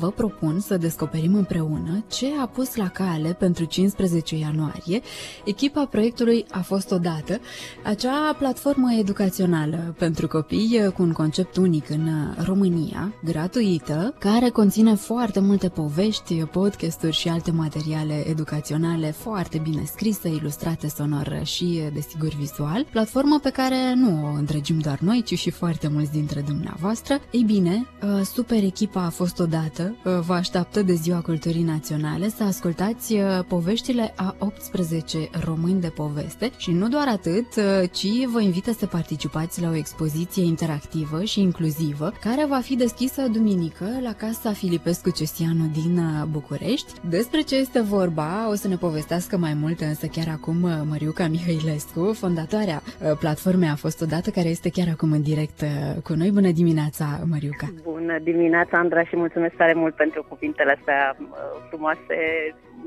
Vă propun să descoperim împreună ce a pus la cale pentru 15 ianuarie echipa proiectului A fost odată, acea platformă educațională pentru copii cu un concept unic în România, gratuită, care conține foarte multe povești, podcasturi și alte materiale educaționale foarte bine scrise, ilustrate sonor și, desigur, visual, platformă pe care nu o întregim doar noi, ci și foarte mulți dintre dumneavoastră. Ei bine, super echipa a fost odată Uh, vă așteaptă de Ziua Culturii Naționale să ascultați uh, poveștile a 18 români de poveste și nu doar atât, uh, ci vă invită să participați la o expoziție interactivă și inclusivă care va fi deschisă duminică la Casa Filipescu Cesianu din București. Despre ce este vorba o să ne povestească mai mult însă chiar acum Măriuca Mihailescu, fondatoarea platformei A fost odată, care este chiar acum în direct cu noi. Bună dimineața, Măriuca! Bună dimineața, Andra, și mulțumesc tare mult pentru cuvintele astea uh, frumoase.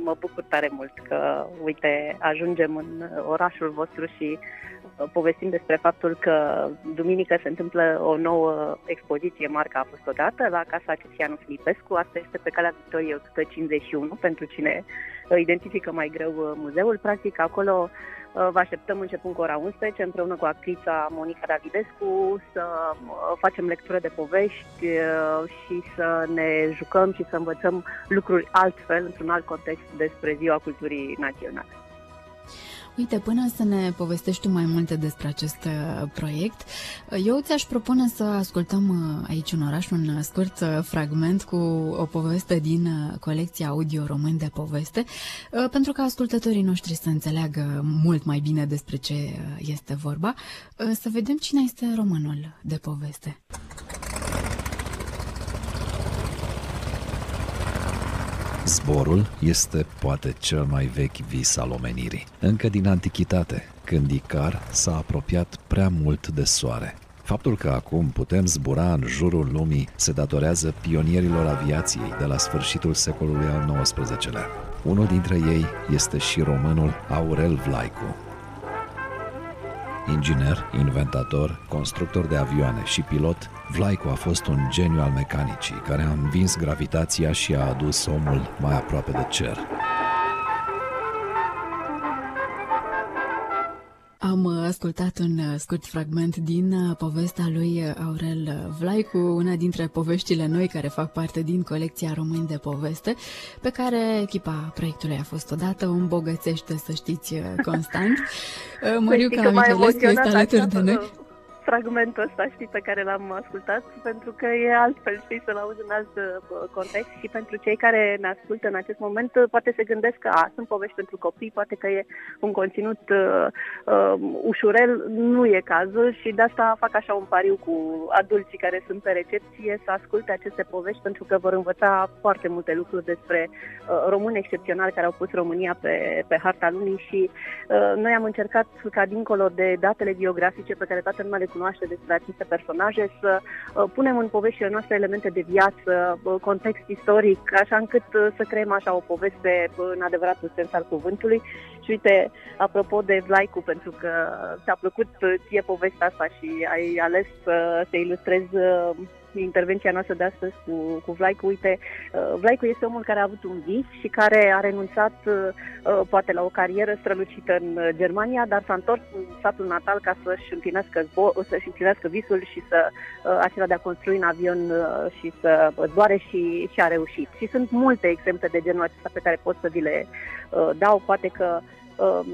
Mă bucur tare mult că, uite, ajungem în orașul vostru și uh, povestim despre faptul că duminică se întâmplă o nouă expoziție, marca a fost odată, la Casa Cesianu Filipescu. Asta este pe calea Victoriei 151, pentru cine identifică mai greu uh, muzeul. Practic, acolo Uh, vă așteptăm începând cu ora 11 împreună cu actrița Monica Davidescu să uh, facem lectură de povești uh, și să ne jucăm și să învățăm lucruri altfel, într-un alt context despre Ziua Culturii Naționale. Uite, până să ne povestești tu mai multe despre acest uh, proiect, uh, eu ți-aș propune să ascultăm uh, aici în oraș un scurt fragment cu o poveste din colecția audio român de poveste, pentru ca ascultătorii noștri să înțeleagă mult mai bine despre ce este vorba, să vedem cine este românul de poveste. Zborul este poate cel mai vechi vis al omenirii. Încă din antichitate, când Icar s-a apropiat prea mult de soare. Faptul că acum putem zbura în jurul lumii se datorează pionierilor aviației de la sfârșitul secolului al XIX-lea. Unul dintre ei este și românul Aurel Vlaicu, Inginer, inventator, constructor de avioane și pilot, Vlaicu a fost un geniu al mecanicii care a învins gravitația și a adus omul mai aproape de cer. Am ascultat un uh, scurt fragment din uh, povestea lui uh, Aurel Vlaicu, una dintre poveștile noi care fac parte din colecția Români de Poveste, pe care echipa proiectului a fost odată, o îmbogățește, să știți, constant. Măriuca Michelescu este alături de noi fragmentul ăsta, știi, pe care l-am ascultat, pentru că e altfel, știi, să-l auzi în alt uh, context și pentru cei care ne ascultă în acest moment, uh, poate se gândesc că a, sunt povești pentru copii, poate că e un conținut uh, uh, ușurel, nu e cazul și de asta fac așa un pariu cu adulții care sunt pe recepție să asculte aceste povești pentru că vor învăța foarte multe lucruri despre uh, români excepționali care au pus România pe, pe harta lumii și uh, noi am încercat ca dincolo de datele biografice pe care toată lumea le cunoaște despre aceste personaje, să uh, punem în poveștile noastre elemente de viață, uh, context istoric, așa încât uh, să creăm așa o poveste în adevăratul sens al cuvântului. Și uite, apropo de Vlaicu, pentru că ți-a plăcut ție povestea asta și ai ales să te ilustrezi intervenția noastră de astăzi cu, cu Vlaicu. Uite, uh, Vlaicu este omul care a avut un vis și care a renunțat uh, poate la o carieră strălucită în uh, Germania, dar s-a întors în satul natal ca să-și împlinească, zbo- să-și împlinească visul și să acela de a construi un avion și să zboare și, și a reușit. Și sunt multe exemple de genul acesta pe care pot să vi le dau. Poate că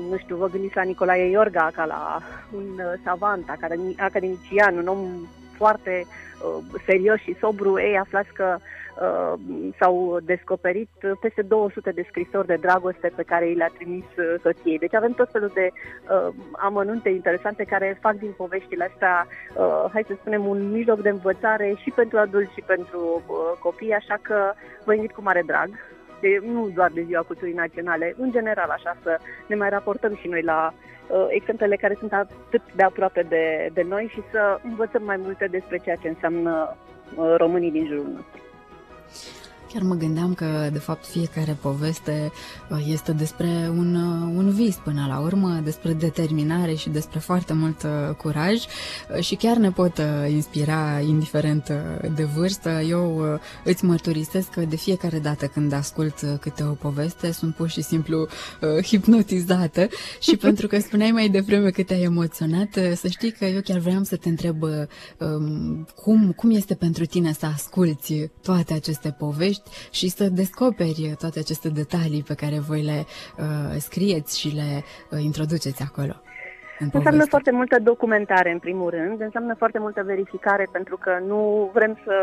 nu știu, vă gândiți la Nicolae Iorga ca la un savant, academician, un om foarte uh, serios și sobru, ei aflați că uh, s-au descoperit peste 200 de scrisori de dragoste pe care i le-a trimis uh, soției. Deci avem tot felul de uh, amănunte interesante care fac din poveștile astea, uh, hai să spunem, un mijloc de învățare și pentru adulți și pentru uh, copii, așa că vă invit cu mare drag de, nu doar de Ziua Culturii Naționale, în general așa să ne mai raportăm și noi la uh, exemplele care sunt atât de aproape de, de noi și să învățăm mai multe despre ceea ce înseamnă uh, românii din jurul nostru. Chiar mă gândeam că, de fapt, fiecare poveste uh, este despre un, uh, un vis până la urmă, despre determinare și despre foarte mult uh, curaj și chiar ne pot inspira, indiferent de vârstă. Eu îți mărturisesc că de fiecare dată când ascult câte o poveste, sunt pur și simplu hipnotizată și pentru că spuneai mai devreme că te-ai emoționat, să știi că eu chiar vreau să te întreb um, cum, cum este pentru tine să asculti toate aceste povești și să descoperi toate aceste detalii pe care voi le uh, scrieți și le uh, introduceți acolo. Înseamnă foarte multă documentare, în primul rând, înseamnă foarte multă verificare, pentru că nu vrem să,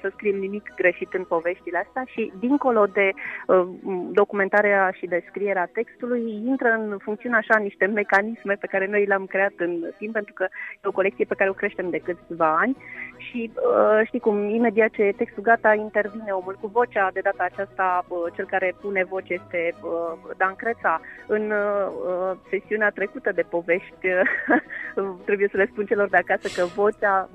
să scriem nimic greșit în poveștile astea și, dincolo de uh, documentarea și descrierea textului, intră în funcțiune așa niște mecanisme pe care noi le-am creat în timp, pentru că e o colecție pe care o creștem de câțiva ani. Și uh, știi cum, imediat ce e textul gata, intervine omul cu vocea, de data aceasta uh, cel care pune voce este uh, Dan Creța. În uh, sesiunea trecută de povești, ești, trebuie să le spun celor de acasă că vocea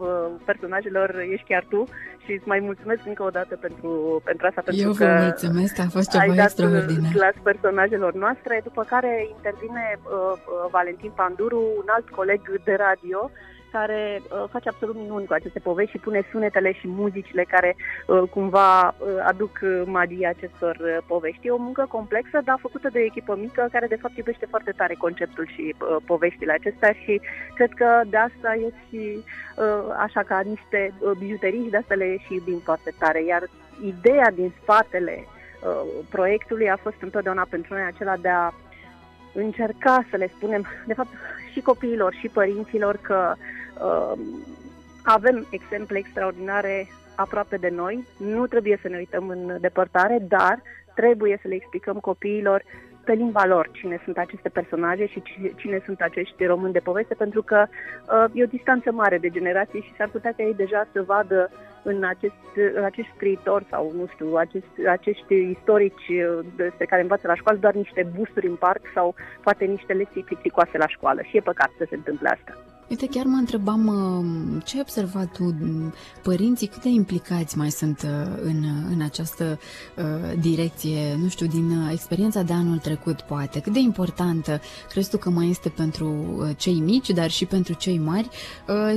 personajelor ești chiar tu și îți mai mulțumesc încă o dată pentru, pentru asta. Pentru Eu vă că mulțumesc, a fost ceva ai extraordinar. clas personajelor noastre, după care intervine uh, Valentin Panduru, un alt coleg de radio, care uh, face absolut minuni cu aceste povești și pune sunetele și muzicile care uh, cumva uh, aduc uh, magia acestor uh, povești. E o muncă complexă, dar făcută de echipă mică care de fapt iubește foarte tare conceptul și uh, poveștile acestea și cred că de asta e și uh, așa ca niște uh, bijuterii și de asta le și iubim foarte tare. Iar ideea din spatele uh, proiectului a fost întotdeauna pentru noi acela de a încerca să le spunem, de fapt, și copiilor și părinților că uh, avem exemple extraordinare aproape de noi, nu trebuie să ne uităm în depărtare, dar trebuie să le explicăm copiilor pe limba lor cine sunt aceste personaje și cine sunt acești români de poveste, pentru că uh, e o distanță mare de generații și s-ar putea ca ei deja să vadă în acest, în acești scriitori sau, nu știu, acest, acești istorici uh, despre care învață la școală doar niște busturi în parc sau poate niște lecții plicticoase la școală și e păcat să se întâmple asta. Uite, chiar mă întrebam uh, ce ai observat tu, părinții, cât de implicați mai sunt uh, în, în această uh, direcție, nu știu, din experiența de anul trecut, poate. Cât de importantă crezi tu că mai este pentru cei mici, dar și pentru cei mari,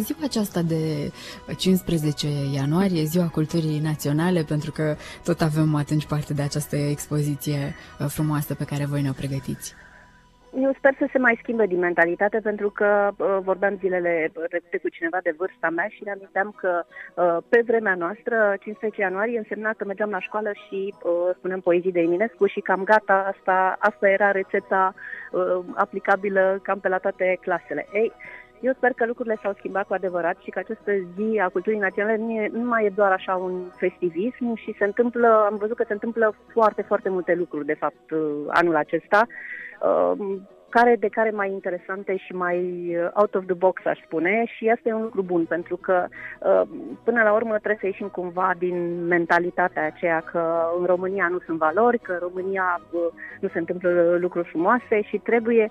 ziua aceasta de 15 ianuarie, Ziua Culturii Naționale, pentru că tot avem atunci parte de această expoziție frumoasă pe care voi ne-o pregătiți. Eu sper să se mai schimbe din mentalitate pentru că uh, vorbeam zilele repede cu cineva de vârsta mea și ne aminteam că uh, pe vremea noastră, 15 ianuarie, însemna că mergeam la școală și uh, spuneam poezii de Eminescu și cam gata, asta, asta era rețeta uh, aplicabilă cam pe la toate clasele. Ei, eu sper că lucrurile s-au schimbat cu adevărat și că această zi a culturii naționale nu, e, nu mai e doar așa un festivism și se întâmplă, am văzut că se întâmplă foarte, foarte multe lucruri, de fapt, uh, anul acesta. Uh, care de care mai interesante și mai uh, out of the box, aș spune, și asta e un lucru bun, pentru că până la urmă trebuie să ieșim cumva din mentalitatea aceea că în România nu sunt valori, că în România nu se întâmplă lucruri frumoase și trebuie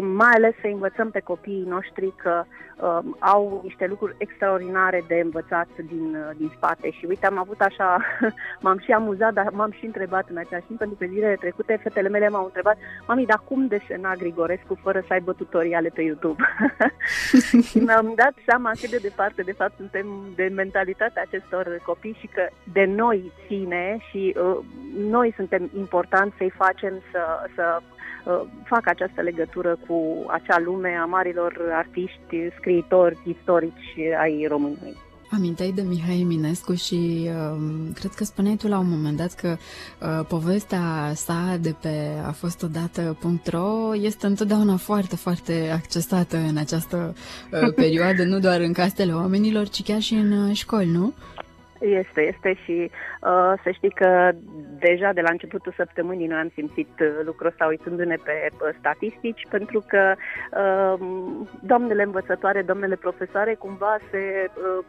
mai ales să învățăm pe copiii noștri că uh, au niște lucruri extraordinare de învățat din, uh, din spate. Și uite, am avut așa, m-am și amuzat, dar m-am și întrebat în același timp, pentru că zilele trecute fetele mele m-au întrebat, mami, dar cum desena Grigorescu fără să aibă tutoriale pe YouTube? și mi-am dat seama cât de departe, de fapt, suntem de mentalitatea acestor copii și că de noi ține și uh, noi suntem importanți să-i facem să, să Uh, fac această legătură cu acea lume a marilor artiști, scriitori, istorici ai României. Aminteai de Mihai Eminescu și uh, cred că spuneai tu la un moment dat că uh, povestea sa de pe a fost odată.ro este întotdeauna foarte, foarte accesată în această uh, perioadă, nu doar în castele oamenilor, ci chiar și în uh, școli, nu? Este, este și uh, să știi că deja de la începutul săptămânii noi am simțit uh, lucrul ăsta uitându-ne pe uh, statistici, pentru că uh, doamnele învățătoare, doamnele profesoare cumva se uh,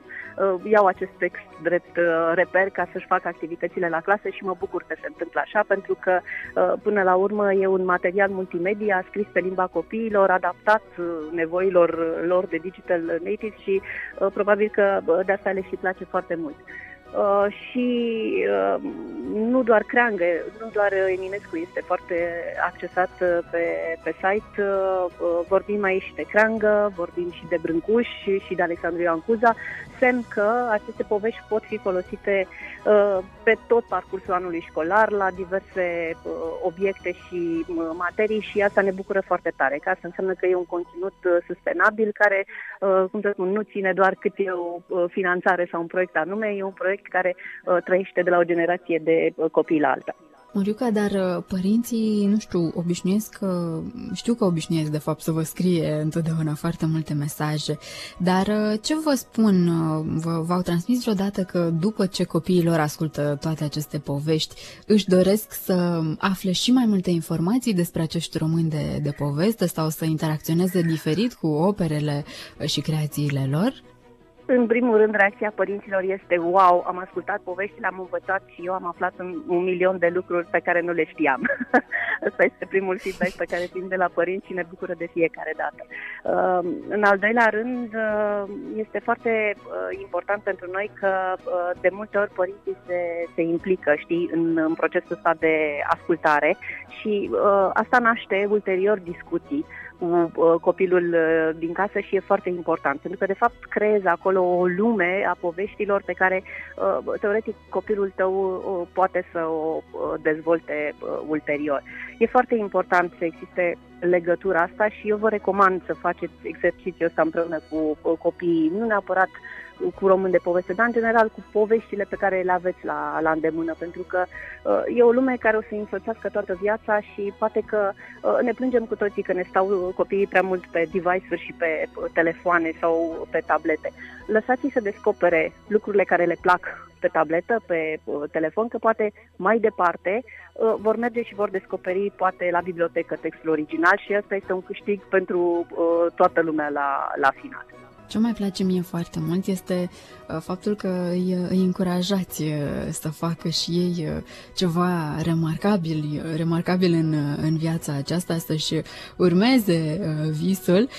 uh, iau acest text drept uh, reper ca să-și facă activitățile la clasă și mă bucur că se întâmplă așa, pentru că uh, până la urmă e un material multimedia scris pe limba copiilor, adaptat uh, nevoilor lor de digital native și uh, probabil că uh, de asta le și place foarte mult. Uh, și uh, nu doar creangă, nu doar Eminescu este foarte accesat uh, pe, pe site, uh, uh, vorbim aici și de creangă, vorbim și de Brâncuș și de Alexandru Ioan Cuza, semn că aceste povești pot fi folosite uh, pe tot parcursul anului școlar, la diverse uh, obiecte și uh, materii și asta ne bucură foarte tare, că asta înseamnă că e un conținut uh, sustenabil care, uh, cum să spun, nu ține doar cât e o uh, finanțare sau un proiect anume, e un proiect care uh, trăiește de la o generație de uh, copii la alta. Moriuca, dar uh, părinții, nu știu, obișnuiesc, știu că obișnuiesc de fapt să vă scrie întotdeauna foarte multe mesaje, dar uh, ce vă spun, uh, v- v-au transmis vreodată că după ce copiii lor ascultă toate aceste povești, își doresc să afle și mai multe informații despre acești români de, de poveste sau să interacționeze diferit cu operele și creațiile lor? În primul rând, reacția părinților este wow, am ascultat poveștile, am învățat și eu am aflat un, un milion de lucruri pe care nu le știam. Asta este primul feedback pe care vin de la părinți și ne bucură de fiecare dată. Uh, în al doilea rând, uh, este foarte uh, important pentru noi că uh, de multe ori părinții se, se implică, știi, în, în procesul ăsta de ascultare și uh, asta naște ulterior discuții cu uh, copilul uh, din casă și e foarte important, pentru că de fapt creezi acolo o lume a poveștilor pe care uh, teoretic copilul tău poate să o dezvolte ulterior. E foarte important să existe legătura asta și eu vă recomand să faceți exercițiul ăsta împreună cu copiii, nu neapărat cu român de poveste, dar în general cu poveștile pe care le aveți la, la îndemână, pentru că uh, e o lume care o să înfățească toată viața și poate că uh, ne plângem cu toții că ne stau copiii prea mult pe device-uri și pe telefoane sau pe tablete. Lăsați-i să descopere lucrurile care le plac pe tabletă, pe uh, telefon, că poate mai departe uh, vor merge și vor descoperi poate la bibliotecă textul original și asta este un câștig pentru uh, toată lumea la, la final. Ce mai place mie foarte mult este uh, faptul că îi, îi încurajați uh, să facă și ei uh, ceva remarcabil, remarcabil în, în viața aceasta, să-și urmeze visul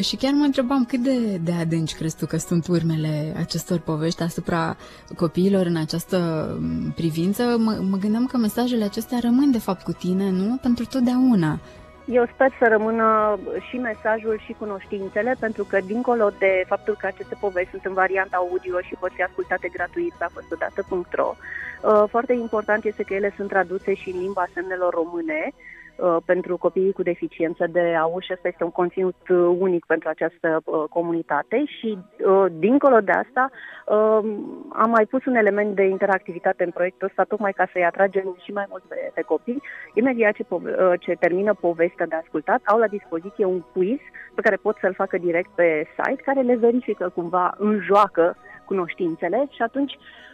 și chiar mă întrebam cât de, de adânci crezi tu că sunt urmele acestor povești asupra copiilor în această um, privință. Mă, mă gândeam că mesajele acestea rămân de fapt cu tine, nu? Pentru totdeauna. Eu sper să rămână și mesajul și cunoștințele, pentru că dincolo de faptul că aceste povești sunt în varianta audio și pot fi ascultate gratuit pe afăstodată.ro, uh, foarte important este că ele sunt traduse și în limba semnelor române, Uh, pentru copiii cu deficiență de auz și ăsta este un conținut uh, unic pentru această uh, comunitate și dincolo de asta am mai pus un element de interactivitate în proiectul ăsta tocmai ca să-i atragem și mai mult pe, pe copii. Imediat ce, ce termină povestea de ascultat, au la dispoziție un quiz pe care pot să-l facă direct pe site care le verifică cumva în joacă cunoștințele și atunci uh,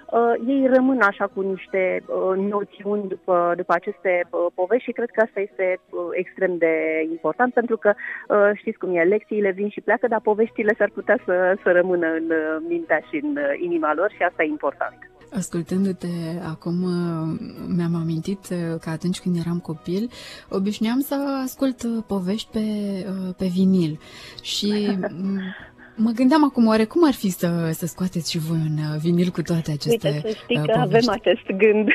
ei rămân așa cu niște uh, noțiuni după, după aceste uh, povești și cred că asta este uh, extrem de important pentru că uh, știți cum e, lecțiile vin și pleacă, dar poveștile s-ar putea să, să rămână în uh, mintea și în uh, inima lor și asta e important. Ascultându-te acum uh, mi-am amintit uh, că atunci când eram copil obișnuiam să ascult povești pe, pe vinil și Mă gândeam acum, oare cum ar fi să, să scoateți și voi un uh, vinil cu toate aceste Uite, să știi uh, că avem acest gând.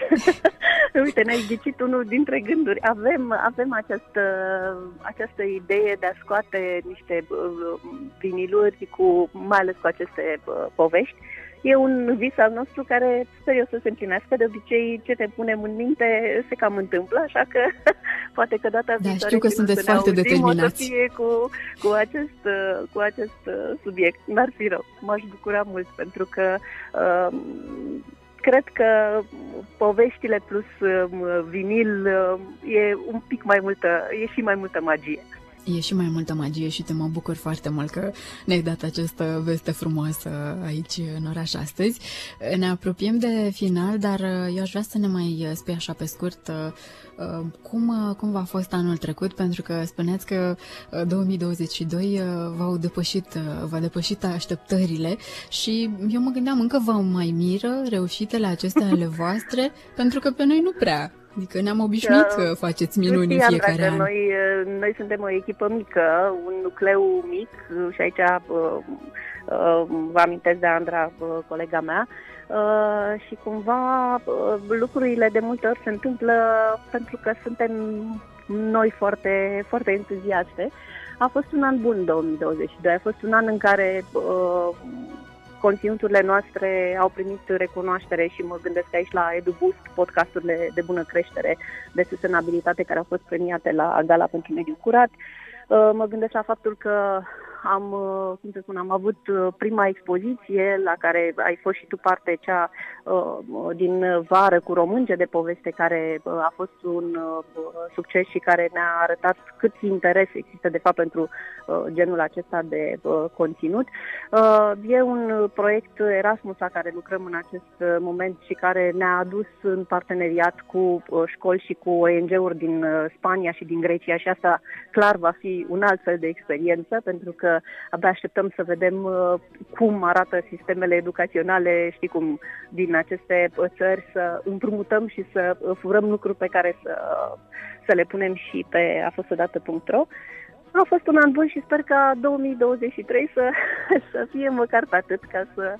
Uite, ne-ai ghicit unul dintre gânduri. Avem, avem această, această idee de a scoate niște uh, viniluri, cu, mai ales cu aceste povești e un vis al nostru care sper eu să se împlinească. De obicei, ce te punem în minte se cam întâmplă, așa că poate că data da, viitoare știu că sunteți foarte auzim, determinați. o să fie cu, cu, acest, cu acest subiect. N-ar fi rău. M-aș bucura mult pentru că uh, cred că poveștile plus uh, vinil uh, e un pic mai multă, e și mai multă magie e și mai multă magie și te mă bucur foarte mult că ne-ai dat această veste frumoasă aici în oraș astăzi. Ne apropiem de final, dar uh, eu aș vrea să ne mai spui așa pe scurt uh, uh, cum, cum v-a fost anul trecut, pentru că spuneați că 2022 v-au depășit, v-a depășit așteptările și eu mă gândeam încă vă mai miră reușitele acestea ale voastre, pentru că pe noi nu prea. Adică ne-am obișnuit că faceți minuni în fiecare an. Noi, noi suntem o echipă mică, un nucleu mic și aici uh, uh, vă amintesc de Andra, uh, colega mea, Uh, și cumva uh, lucrurile de multe ori se întâmplă pentru că suntem noi foarte, foarte entuziaste. A fost un an bun 2022, a fost un an în care uh, conținuturile noastre au primit recunoaștere și mă gândesc aici la EduBoost, podcasturile de bună creștere, de sustenabilitate care au fost premiate la Gala pentru Mediul Curat. Uh, mă gândesc la faptul că am, uh, cum să spun, am avut uh, prima expoziție la care ai fost și tu parte, cea uh, din vară cu românge de poveste, care a fost un succes și care ne-a arătat cât interes există de fapt pentru genul acesta de conținut. E un proiect Erasmus la care lucrăm în acest moment și care ne-a adus în parteneriat cu școli și cu ONG-uri din Spania și din Grecia și asta clar va fi un alt fel de experiență pentru că că abia așteptăm să vedem uh, cum arată sistemele educaționale, știi cum, din aceste uh, țări, să împrumutăm și să uh, furăm lucruri pe care să, să le punem și pe afostodată.ro. A fost un an bun și sper ca 2023 să, să fie măcar pe atât, ca să,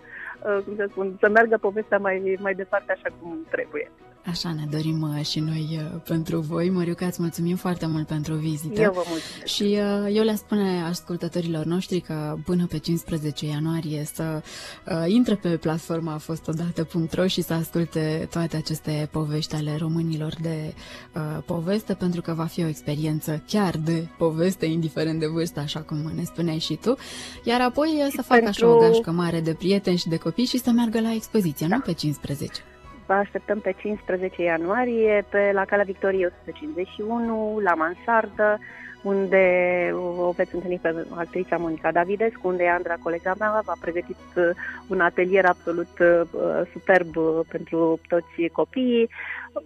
cum să spun, să meargă povestea mai, mai departe așa cum trebuie. Așa ne dorim uh, și noi uh, pentru voi. Măriuca, îți mulțumim foarte mult pentru vizită. Eu vă mulțumesc. Și uh, eu le spune ascultătorilor noștri că până pe 15 ianuarie să intre pe platforma fostodată.ro și să asculte toate aceste povești ale românilor de poveste, pentru că va fi o experiență chiar de poveste, indiferent de vârstă, așa cum ne spuneai și tu. Iar apoi să facă pentru... așa o gașcă mare de prieteni și de copii și să meargă la expoziție, da. nu pe 15. Vă așteptăm pe 15 ianuarie pe la Cala Victoriei 151, la Mansardă, unde o veți întâlni pe actrița Monica Davidescu, unde Andra, colega mea, v-a pregătit uh, un atelier absolut uh, superb uh, pentru toți copiii.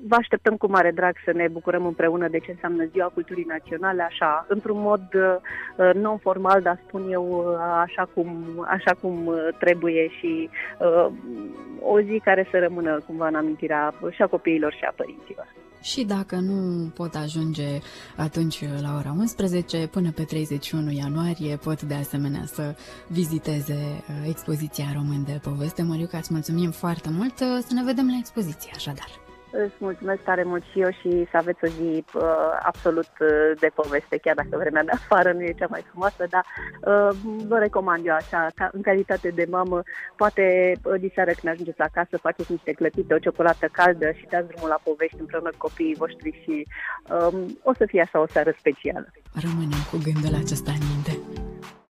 Vă așteptăm cu mare drag să ne bucurăm împreună de ce înseamnă Ziua Culturii Naționale, așa, într-un mod non-formal, dar spun eu așa cum, așa cum trebuie și uh, o zi care să rămână cumva în amintirea și a copiilor și a părinților și dacă nu pot ajunge atunci la ora 11, până pe 31 ianuarie pot de asemenea să viziteze uh, expoziția Român de Poveste. Măriuca, îți mulțumim foarte mult, să ne vedem la expoziție, așadar. Îți mulțumesc tare mult și eu și să aveți o zi uh, absolut uh, de poveste, chiar dacă vremea de afară nu e cea mai frumoasă, dar uh, vă recomand eu așa, ca, în calitate de mamă, poate uh, diseară când ajungeți acasă, faceți niște clătite, o ciocolată caldă și dați drumul la povești împreună cu copiii voștri și uh, o să fie așa o seară specială. Rămânem cu gândul acesta în